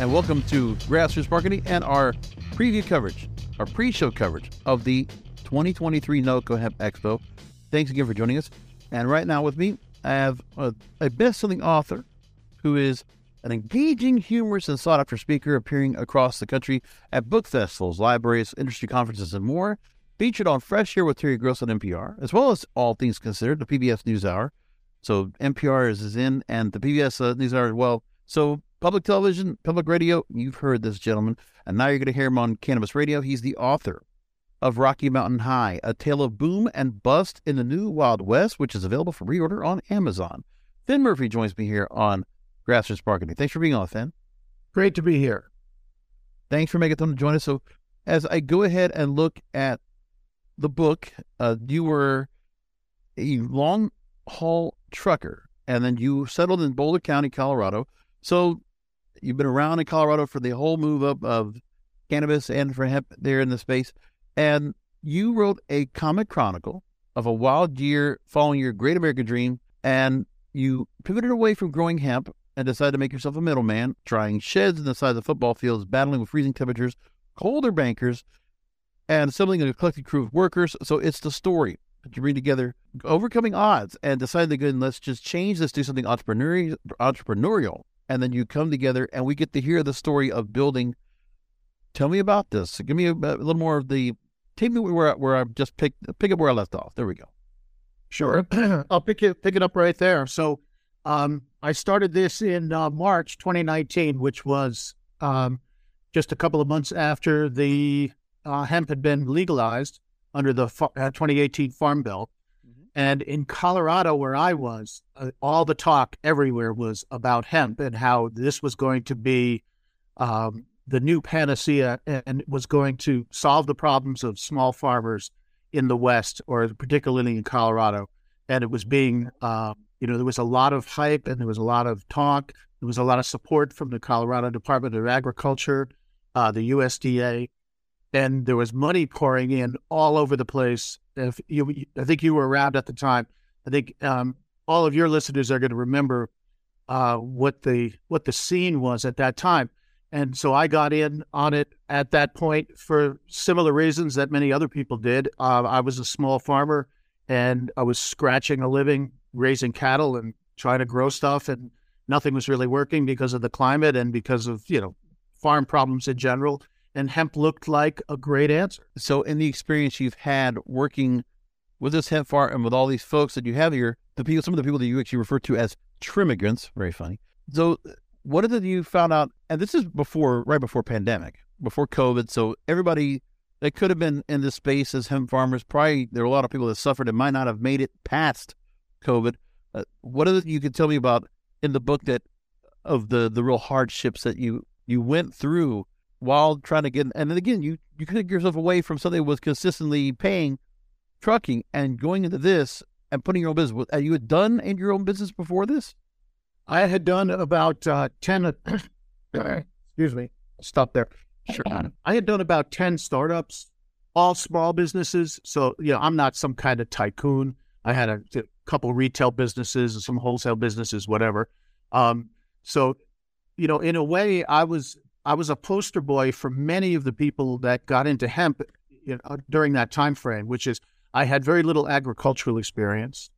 And welcome to Grassroots Marketing and our preview coverage, our pre-show coverage of the 2023 NOCO Hemp Expo. Thanks again for joining us. And right now with me, I have a, a best-selling author who is an engaging, humorous, and sought-after speaker appearing across the country at book festivals, libraries, industry conferences, and more. Featured on Fresh Air with Terry Gross on NPR, as well as All Things Considered, the PBS NewsHour. So NPR is, is in, and the PBS uh, NewsHour as well. So public television, public radio, you've heard this gentleman, and now you're going to hear him on Cannabis Radio. He's the author of Rocky Mountain High, A Tale of Boom and Bust in the New Wild West, which is available for reorder on Amazon. Finn Murphy joins me here on Grassroots Marketing. Thanks for being on, Finn. Great to be here. Thanks for making time to join us. So, as I go ahead and look at the book, uh, you were a long haul trucker, and then you settled in Boulder County, Colorado. So You've been around in Colorado for the whole move up of cannabis and for hemp there in the space. And you wrote a comic chronicle of a wild year following your great American dream. And you pivoted away from growing hemp and decided to make yourself a middleman, trying sheds in the size of football fields, battling with freezing temperatures, colder bankers, and assembling a collective crew of workers. So it's the story that you bring together, overcoming odds, and deciding to go and let's just change this, do something entrepreneurial, entrepreneurial and then you come together and we get to hear the story of building. Tell me about this. Give me a, a little more of the. Take me where where I just pick pick up where I left off. There we go. Sure, I'll pick it pick it up right there. So, um, I started this in uh, March 2019, which was um, just a couple of months after the uh, hemp had been legalized under the uh, 2018 Farm Bill. And in Colorado, where I was, uh, all the talk everywhere was about hemp and how this was going to be um, the new panacea and was going to solve the problems of small farmers in the West, or particularly in Colorado. And it was being, uh, you know, there was a lot of hype and there was a lot of talk. There was a lot of support from the Colorado Department of Agriculture, uh, the USDA, and there was money pouring in all over the place. If you, I think you were around at the time. I think um, all of your listeners are going to remember uh, what the what the scene was at that time. And so I got in on it at that point for similar reasons that many other people did. Uh, I was a small farmer and I was scratching a living raising cattle and trying to grow stuff, and nothing was really working because of the climate and because of you know farm problems in general and hemp looked like a great answer. So, in the experience you've had working with this hemp farm and with all these folks that you have here, the people, some of the people that you actually refer to as trimmigrants, very funny. So, what is it you found out? And this is before, right before pandemic, before COVID. So, everybody that could have been in this space as hemp farmers, probably there are a lot of people that suffered and might not have made it past COVID. Uh, what is it you could tell me about in the book that of the the real hardships that you you went through while trying to get, and then again, you, you take yourself away from something that was consistently paying trucking and going into this and putting your own business. Had you had done in your own business before this? I had done about uh, 10, excuse me, stop there. Sure. I had done about 10 startups, all small businesses. So, you know, I'm not some kind of tycoon. I had a, a couple retail businesses, and some wholesale businesses, whatever. Um, so, you know, in a way, I was I was a poster boy for many of the people that got into hemp you know, during that time frame, which is I had very little agricultural experience.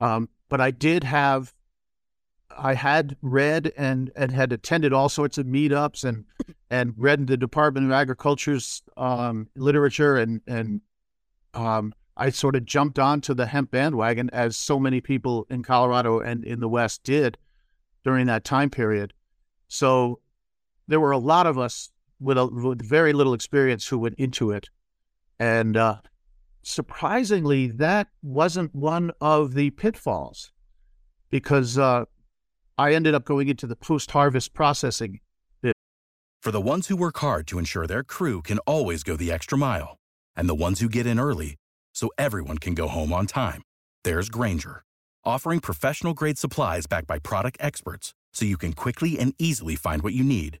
Um, but I did have, I had read and and had attended all sorts of meetups and and read the Department of Agriculture's um, literature and and um, I sort of jumped onto the hemp bandwagon as so many people in Colorado and in the West did during that time period. So there were a lot of us with, a, with very little experience who went into it. And uh, surprisingly, that wasn't one of the pitfalls because uh, I ended up going into the post harvest processing. For the ones who work hard to ensure their crew can always go the extra mile, and the ones who get in early so everyone can go home on time, there's Grainger, offering professional grade supplies backed by product experts so you can quickly and easily find what you need.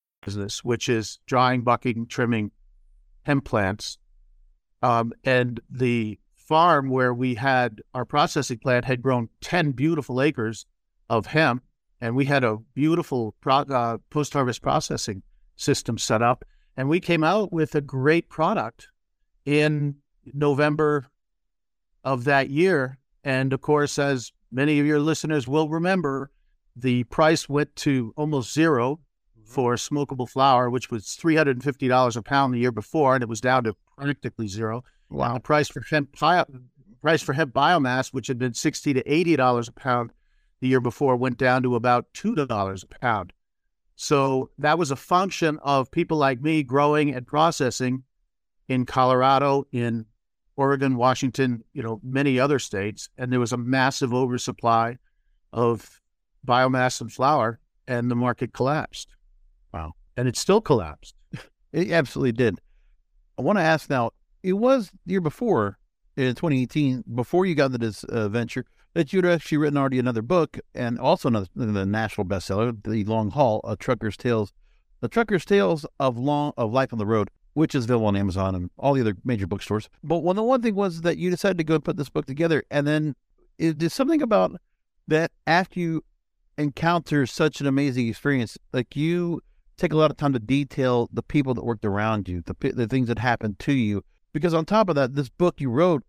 business, which is drying, bucking, trimming hemp plants. Um, and the farm where we had our processing plant had grown 10 beautiful acres of hemp. And we had a beautiful pro- uh, post harvest processing system set up. And we came out with a great product in November of that year. And of course, as many of your listeners will remember, the price went to almost zero for smokable flower, which was $350 a pound the year before, and it was down to practically zero. Wow. And the price for hemp price for hemp biomass, which had been 60 to $80 a pound the year before, went down to about $2 a pound. So that was a function of people like me growing and processing in Colorado, in Oregon, Washington, you know, many other states, and there was a massive oversupply of biomass and flower, and the market collapsed. And it still collapsed. It absolutely did. I want to ask now, it was the year before, in 2018, before you got into this uh, venture, that you'd actually written already another book and also another the national bestseller, The Long Haul, A Trucker's Tales, The Trucker's Tales of Long of Life on the Road, which is available on Amazon and all the other major bookstores. But one the one thing was that you decided to go and put this book together, and then it, there's something about that after you encounter such an amazing experience, like you take a lot of time to detail the people that worked around you, the the things that happened to you. Because on top of that, this book you wrote,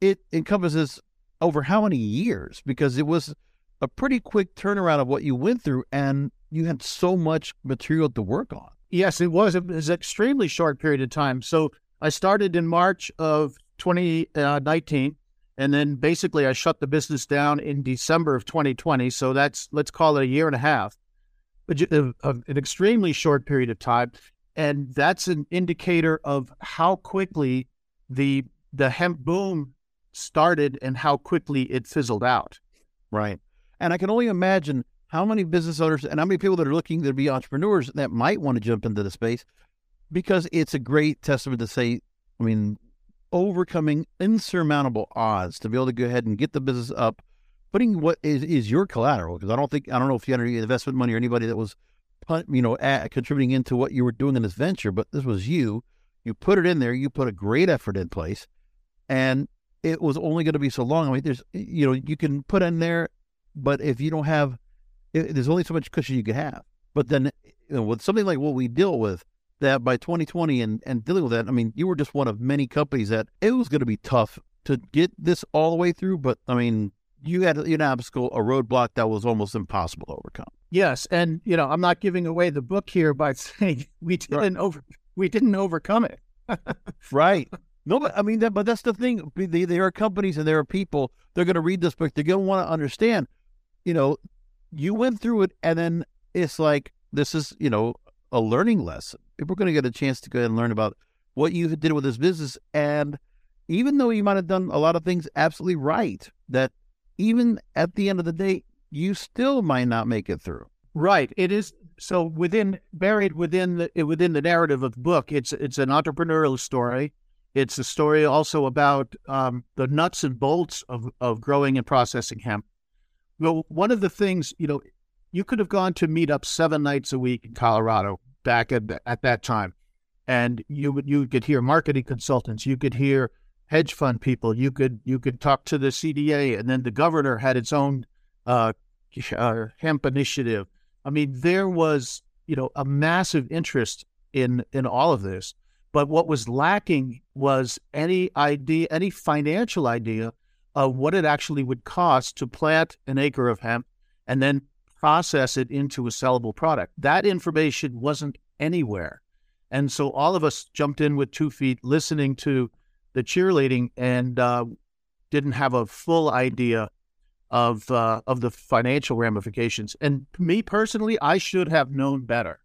it encompasses over how many years? Because it was a pretty quick turnaround of what you went through, and you had so much material to work on. Yes, it was. It was an extremely short period of time. So I started in March of 2019, uh, and then basically I shut the business down in December of 2020. So that's let's call it a year and a half a, a, um, um, an extremely short period of time, and that's an indicator of how quickly the the hemp boom started and how quickly it fizzled out. Right, and I can only imagine how many business owners and how many people that are looking to be entrepreneurs that might want to jump into the space because it's a great testament to say, I mean, overcoming insurmountable odds to be able to go ahead and get the business up putting what is, is your collateral because I don't think I don't know if you had any investment money or anybody that was you know at, contributing into what you were doing in this venture, but this was you. You put it in there. You put a great effort in place, and it was only going to be so long. I mean, there's you know you can put in there, but if you don't have, it, there's only so much cushion you can have. But then you know, with something like what we deal with, that by 2020 and and dealing with that, I mean, you were just one of many companies that it was going to be tough to get this all the way through. But I mean, you had an obstacle, a roadblock that was almost impossible to overcome. Yes, and you know, I'm not giving away the book here by saying we didn't right. over we didn't overcome it. right. No, but I mean that. But that's the thing. There are companies and there are people. They're going to read this book. They're going to want to understand. You know, you went through it, and then it's like this is you know a learning lesson. People are going to get a chance to go and learn about what you did with this business, and even though you might have done a lot of things absolutely right, that even at the end of the day, you still might not make it through. Right. It is so within buried within the within the narrative of the book. It's it's an entrepreneurial story. It's a story also about um, the nuts and bolts of of growing and processing hemp. Well, one of the things you know, you could have gone to meet up seven nights a week in Colorado back at at that time, and you would you could hear marketing consultants, you could hear hedge fund people, you could you could talk to the CDA, and then the governor had its own uh, uh, hemp initiative I mean, there was, you know, a massive interest in in all of this. But what was lacking was any idea, any financial idea of what it actually would cost to plant an acre of hemp and then process it into a sellable product. That information wasn't anywhere. And so all of us jumped in with two feet, listening to the cheerleading and uh, didn't have a full idea of uh, of the financial ramifications. And me personally, I should have known better.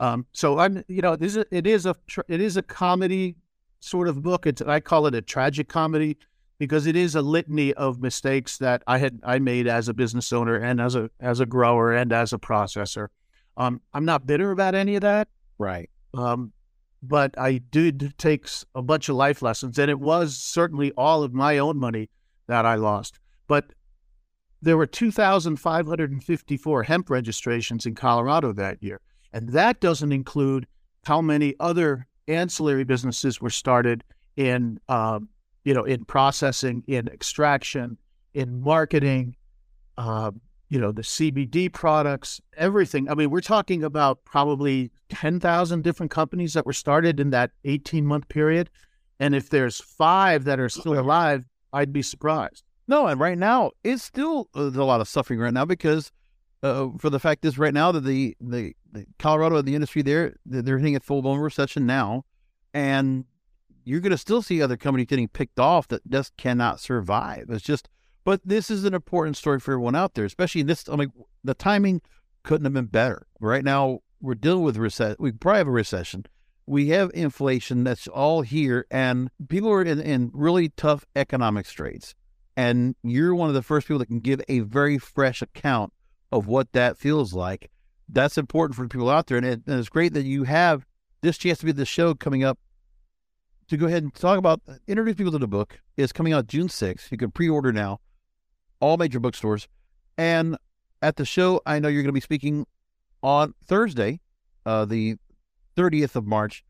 Um, so I'm, you know, this is, it is a it is a comedy sort of book. It's I call it a tragic comedy because it is a litany of mistakes that I had I made as a business owner and as a as a grower and as a processor. Um, I'm not bitter about any of that, right? Um, but I did take a bunch of life lessons, and it was certainly all of my own money that I lost. But there were 2,554 hemp registrations in Colorado that year. And that doesn't include how many other ancillary businesses were started in, um, you know, in processing, in extraction, in marketing, uh, you know, the CBD products, everything. I mean, we're talking about probably 10,000 different companies that were started in that 18 month period. And if there's five that are still alive, I'd be surprised. No, and right now it's still uh, there's a lot of suffering right now because uh, for the fact is right now that the, the, the Colorado the industry there they're hitting a full blown recession now, and you're going to still see other companies getting picked off that just cannot survive. It's just, but this is an important story for everyone out there, especially in this. I mean, the timing couldn't have been better. Right now we're dealing with recession. We probably have a recession. We have inflation that's all here, and people are in, in really tough economic straits and you're one of the first people that can give a very fresh account of what that feels like. That's important for people out there. And, it, and it's great that you have this chance to be the show coming up to go ahead and talk about, introduce people to the book. It's coming out June 6th. You can pre order now, all major bookstores. And at the show, I know you're going to be speaking on Thursday, uh, the 30th of March,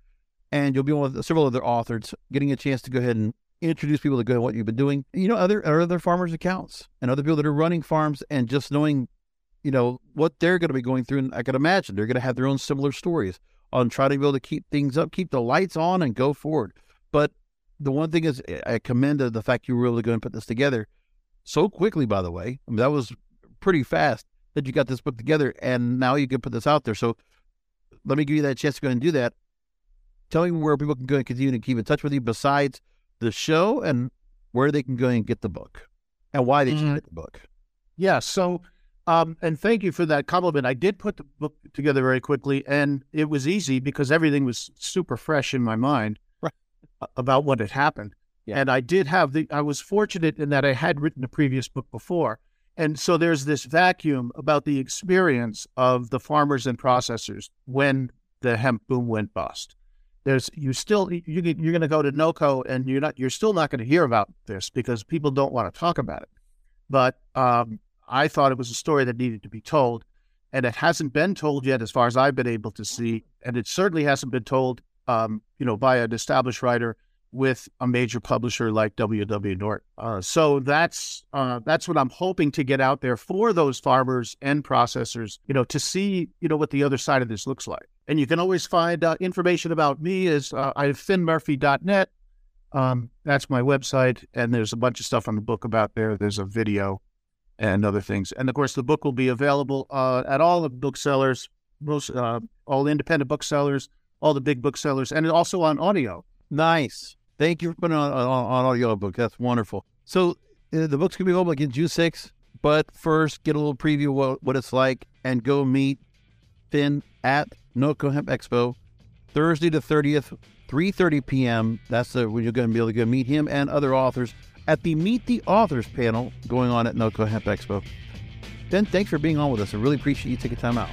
and you'll be with several other authors getting a chance to go ahead and introduce people to go what you've been doing. You know, other other farmers' accounts and other people that are running farms and just knowing, you know, what they're going to be going through. And I can imagine they're going to have their own similar stories on trying to be able to keep things up, keep the lights on, and go forward. But the one thing is, I commend the fact you were able to go and put this together so quickly. By the way, I mean, that was pretty fast that you got this book together, and now you can put this out there. So let me give you that chance to go and do that. Tell me where people can go and continue to keep in touch with you besides the show and where they can go and get the book and why they should mm-hmm. get the book. Yeah. So, um, and thank you for that compliment. I did put the book together very quickly, and it was easy because everything was super fresh in my mind right. about what had happened. Yeah. And I did have the, I was fortunate in that I had written a previous book before. And so there's this vacuum about the experience of the farmers and processors when the hemp boom went bust there's you still you you're going to go to NOCO and you're not you're still not going to hear about this because people don't want to talk about it. But um, I thought it was a story that needed to be told, and it hasn't been told yet, as far as I've been able to see, and it certainly hasn't been told, um, you know, by an established writer with a major publisher like W.W. Norton. Uh, so that's uh, that's what I'm hoping to get out there for those farmers and processors, you know, to see you know what the other side of this looks like. And you can always find uh, information about me is uh, I have finnmurphy.net. Um, that's my website, and there's a bunch of stuff on the book about there. There's a video and other things, and of course the book will be available uh, at all the booksellers, most uh, all independent booksellers, all the big booksellers, and also on audio. Nice. Thank you for putting on on, on audio book. That's wonderful. So uh, the book's gonna be available again June 6th, but first get a little preview of what, what it's like and go meet Finn at NOCO Hemp Expo Thursday the 30th, 3.30 p.m. That's the, when you're going to be able to go meet him and other authors at the Meet the Authors panel going on at NOCO Hemp Expo. Ben, thanks for being on with us. I really appreciate you taking time out.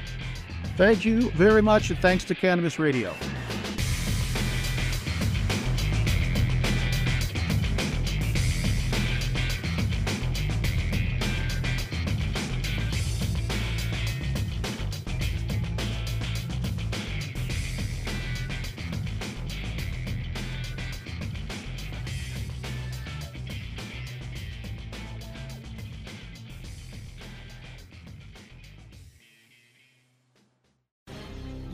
Thank you very much, and thanks to Cannabis Radio.